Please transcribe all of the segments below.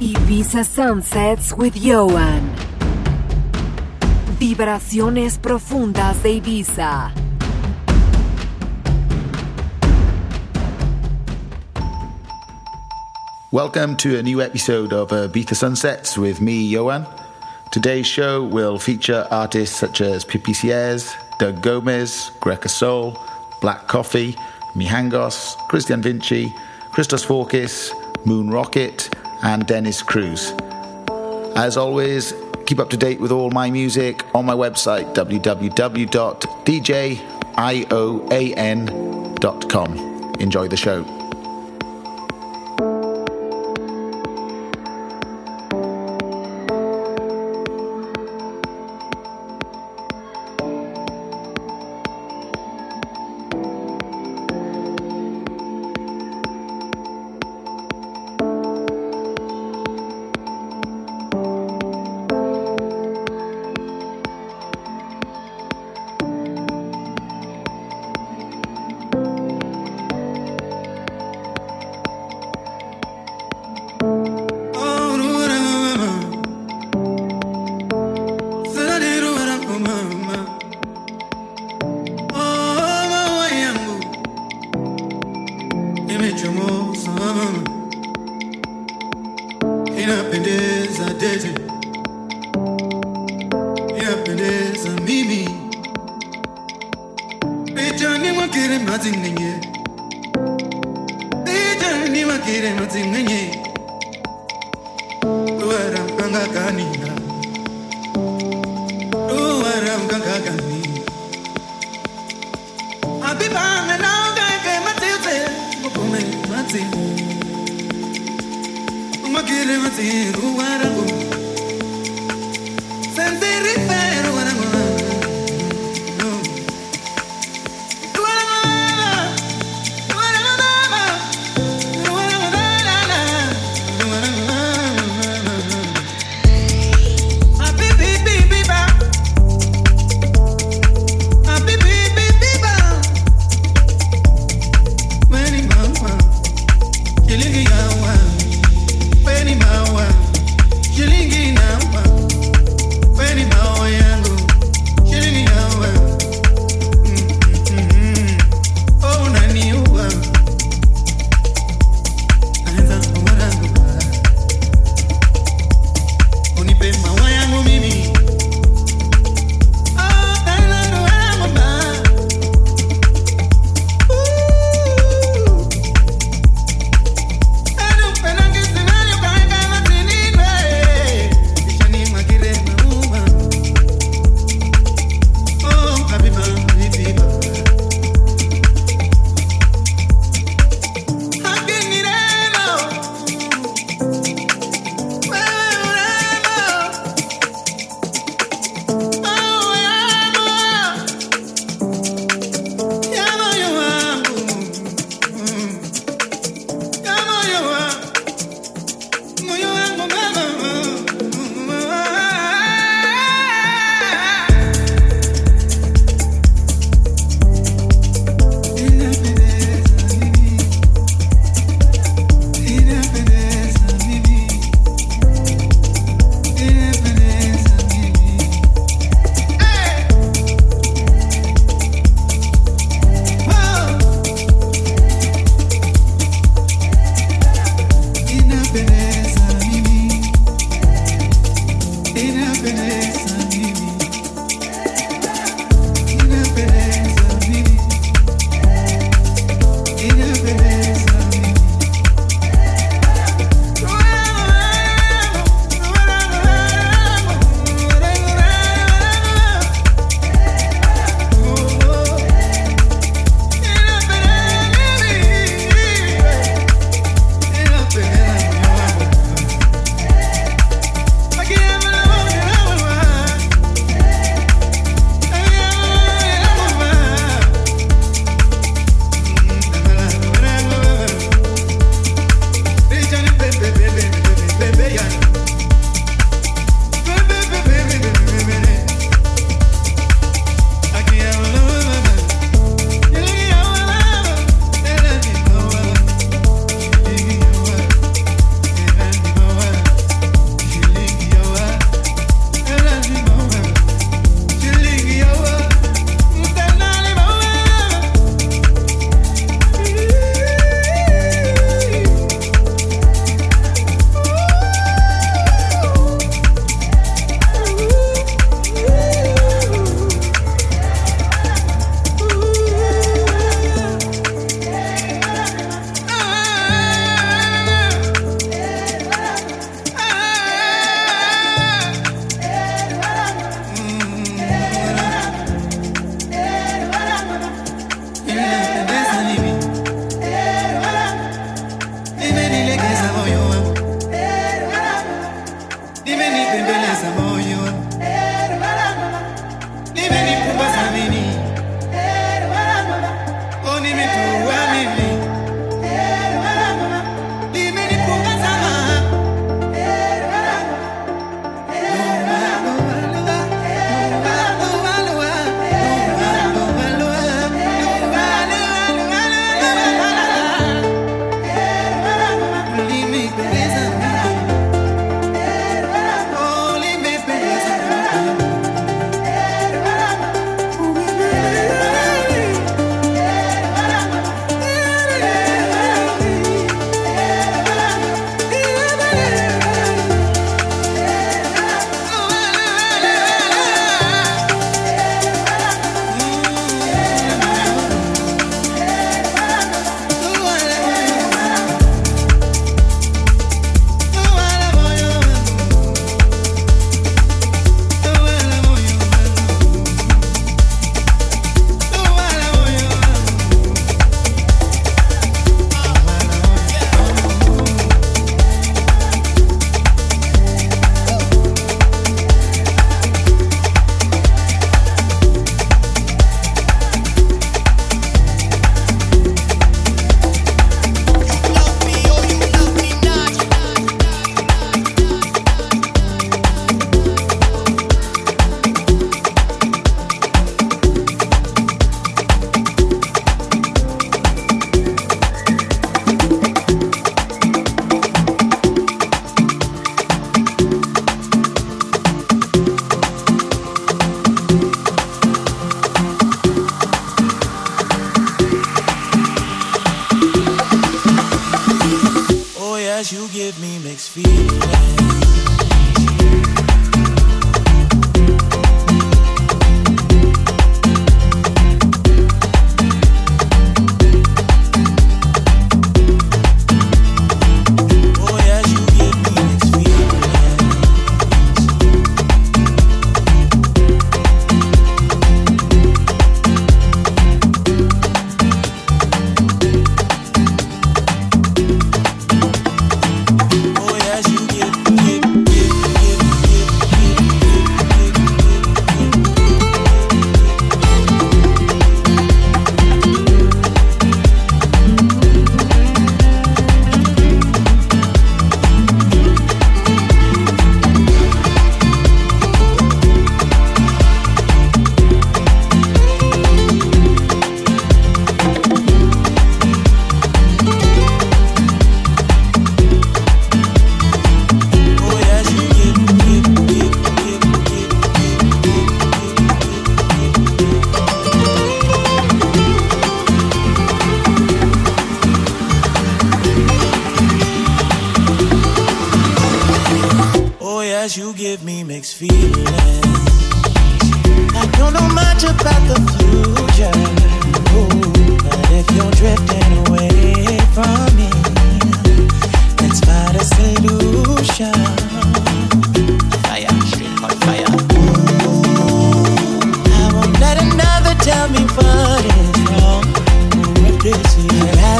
Ibiza Sunsets with Ioan. Vibraciones profundas de Ibiza. Welcome to a new episode of Ibiza Sunsets with me, Ioan. Today's show will feature artists such as Pippi Ciez, Doug Gomez, Greca Soul, Black Coffee, Mijangos, Christian Vinci, Christos Fourkis, Moon Rocket, and Dennis Cruz. As always, keep up to date with all my music on my website www.djioan.com. Enjoy the show. Uma querer manter o arame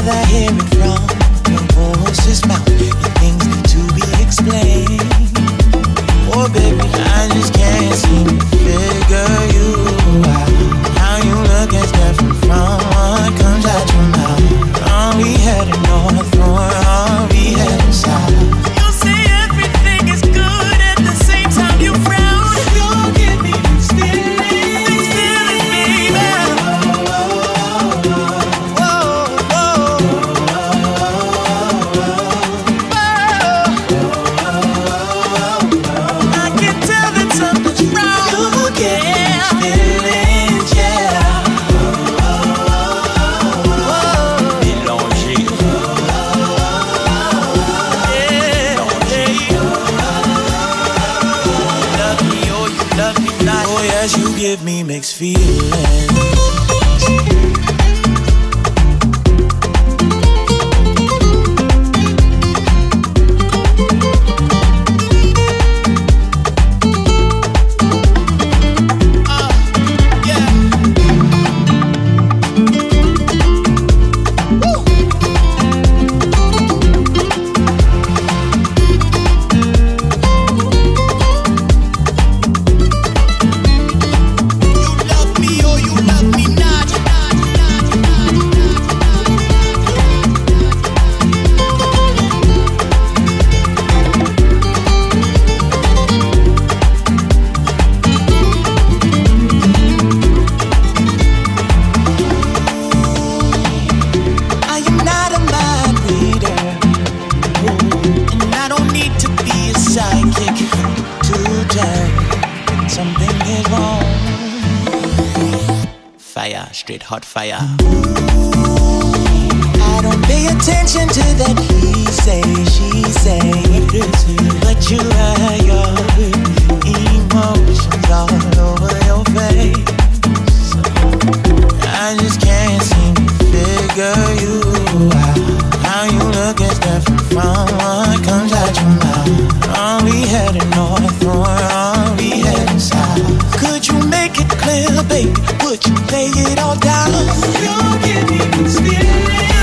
I hear it from? Your voice is mine. something is wrong. Fire, straight hot fire. I don't pay attention to that he say, she say, but you are your emotions all over your face. I just can't seem to figure you out. How you look is different from what comes out your mouth. Are we heading north or? Could you make it clear, baby? Would you lay it all down? You give me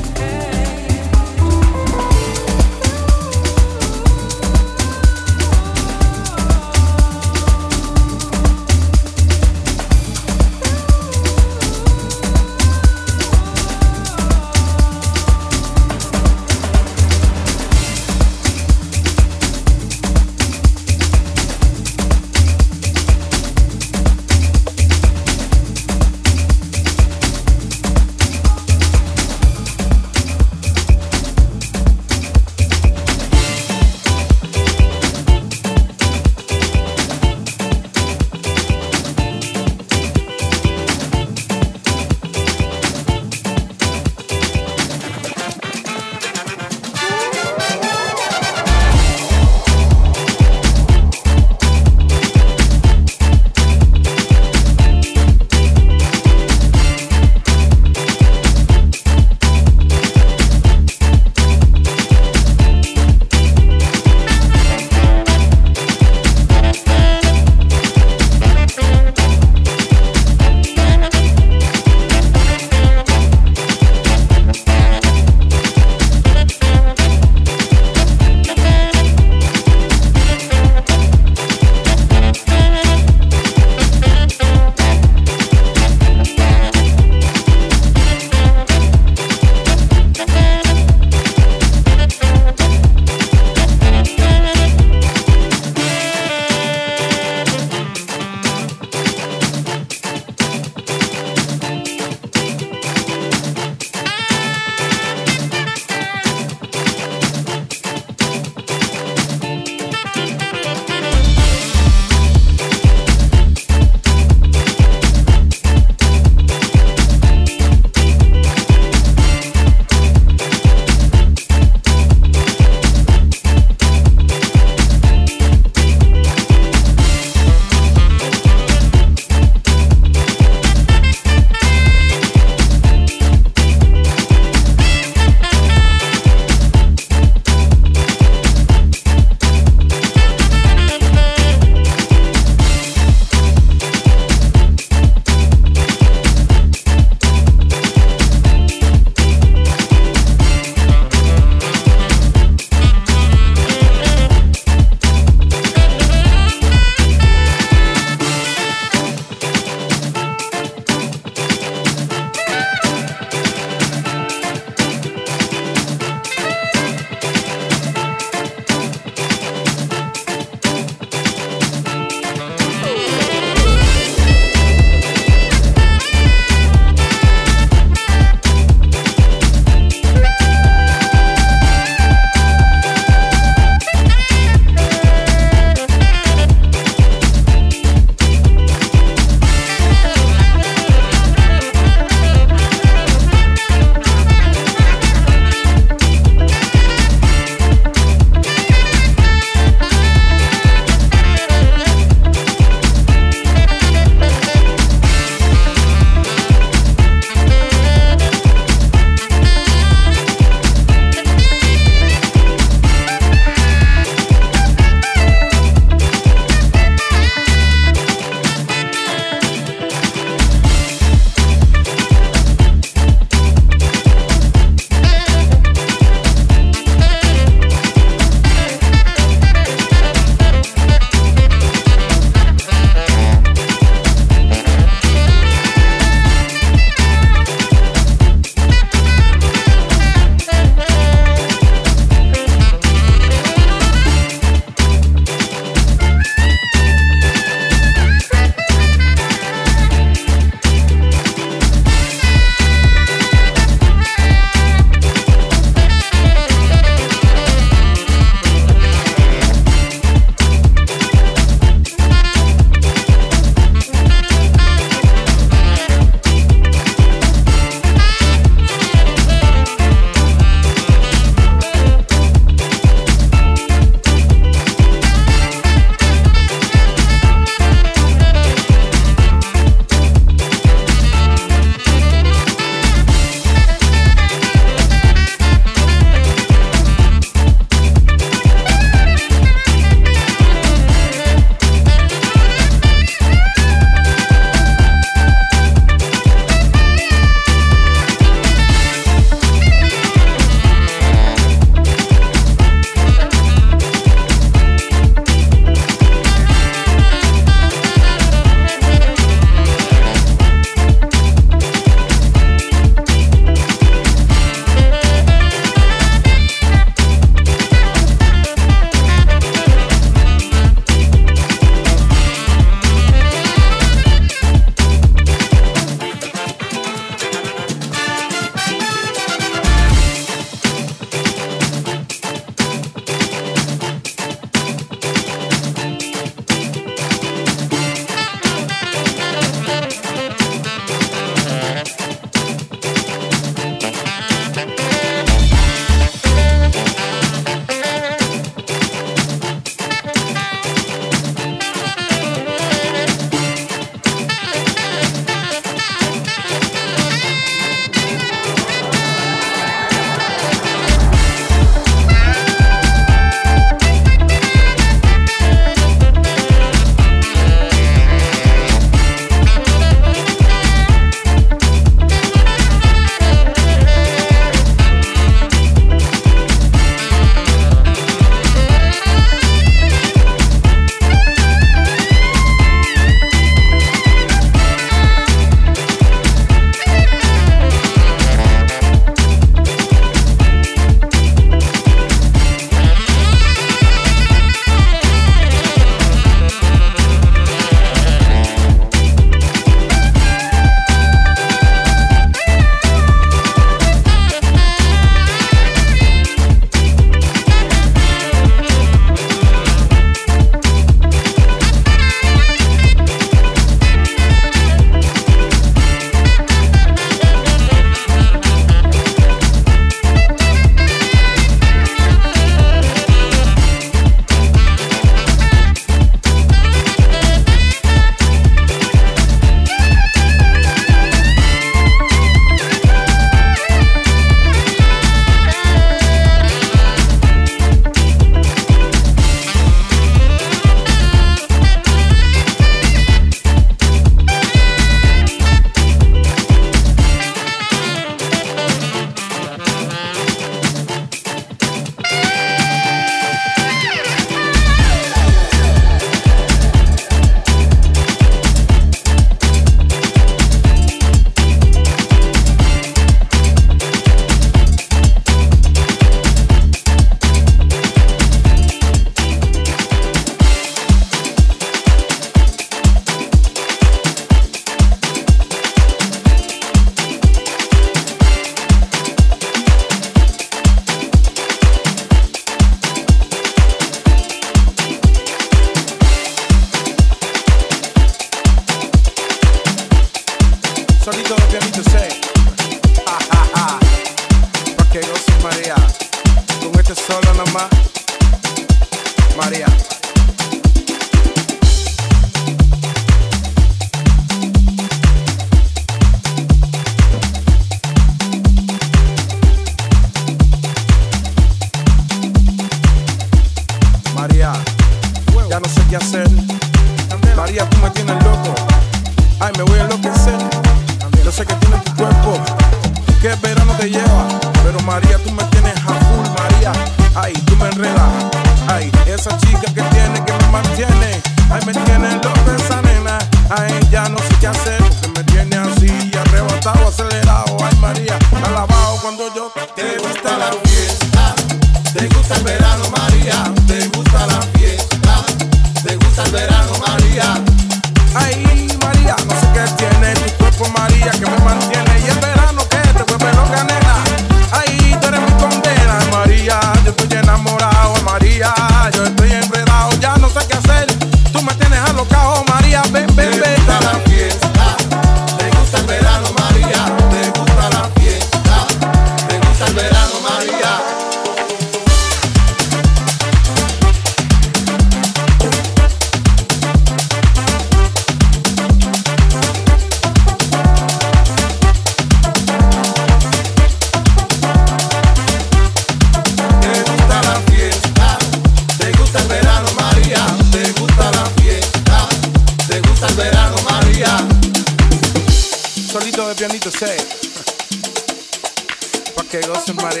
noche.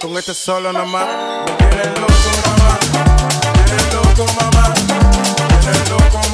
Con este solo nomás, me loco, mamá. Me loco, mamá. Me loco,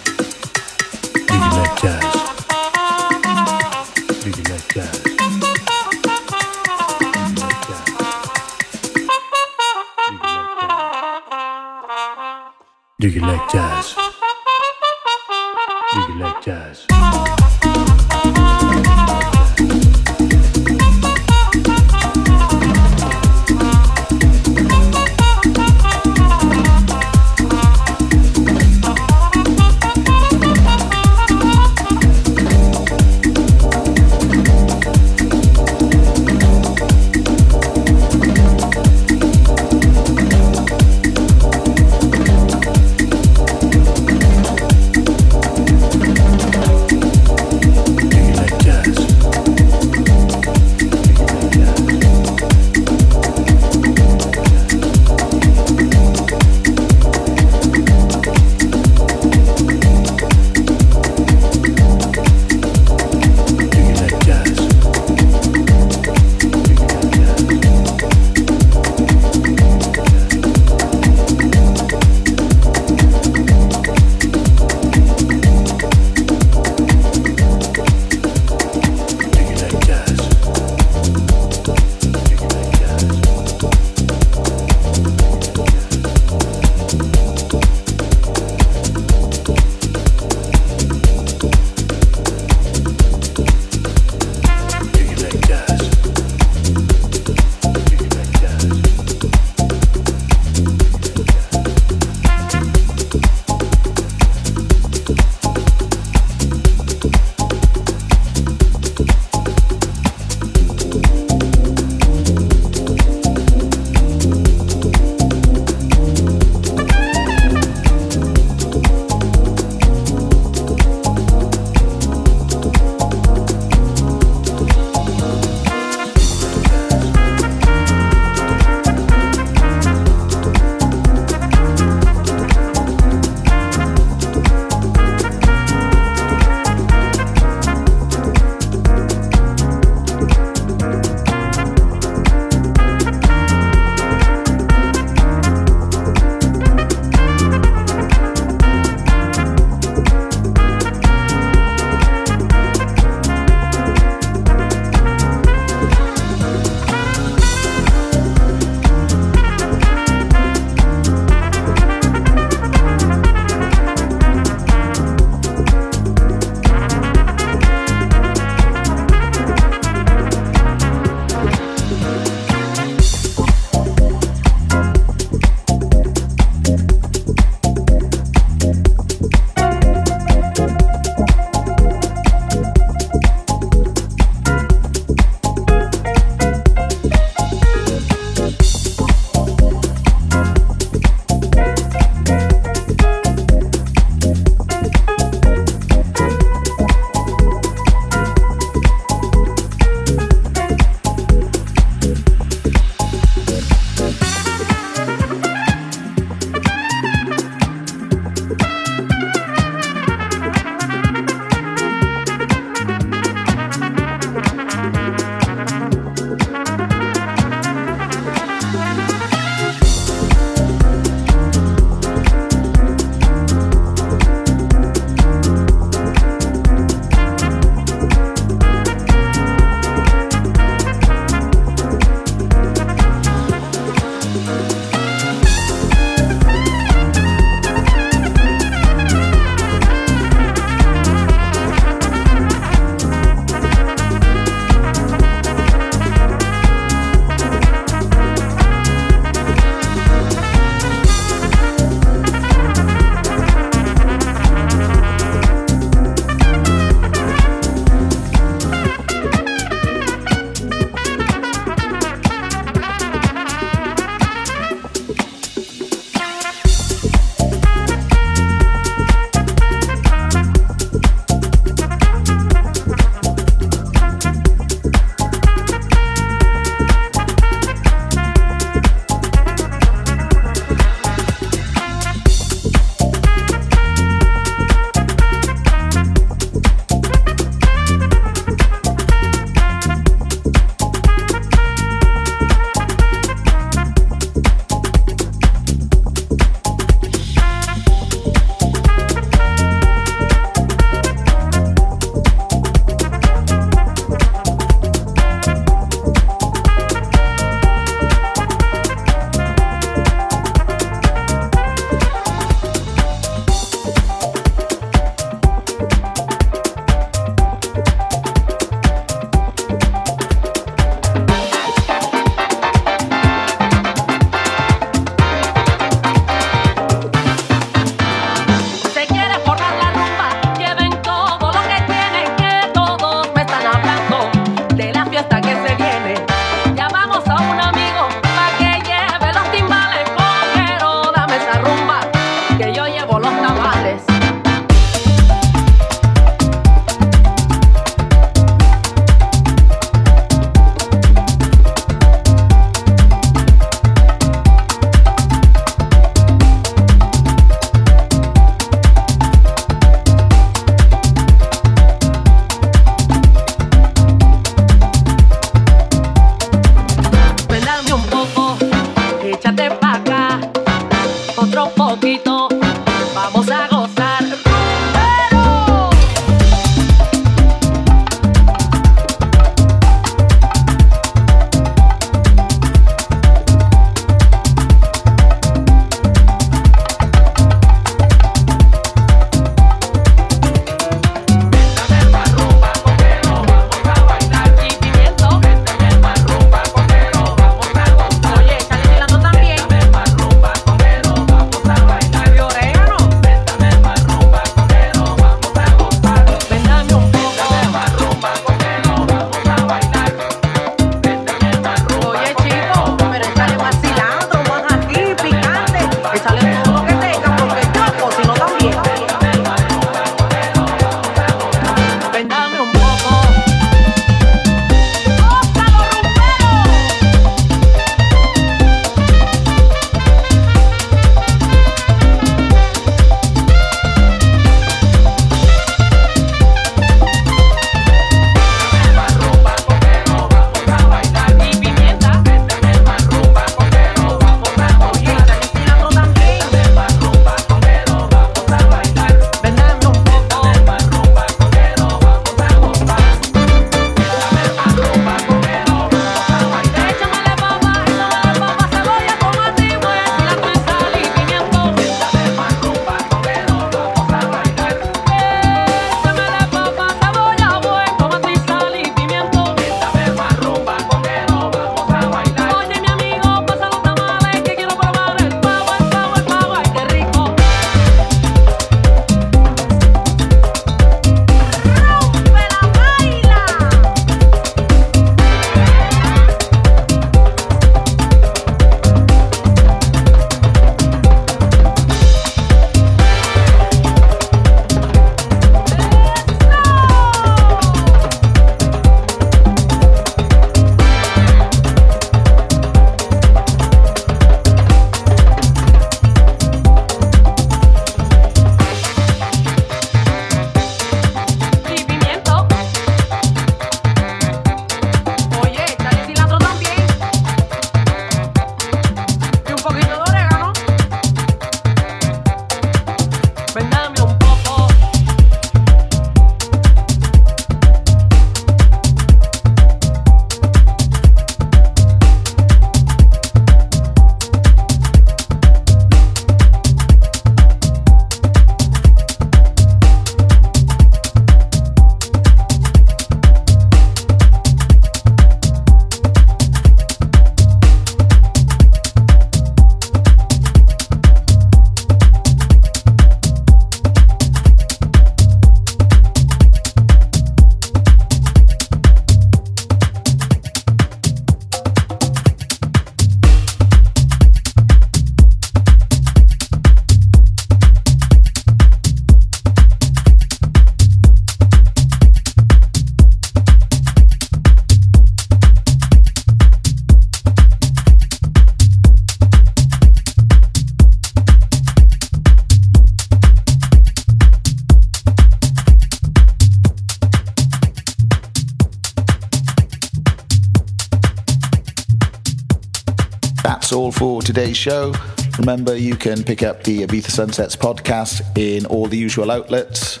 today's show. Remember, you can pick up the Ibiza Sunsets podcast in all the usual outlets.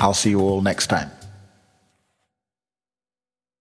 I'll see you all next time.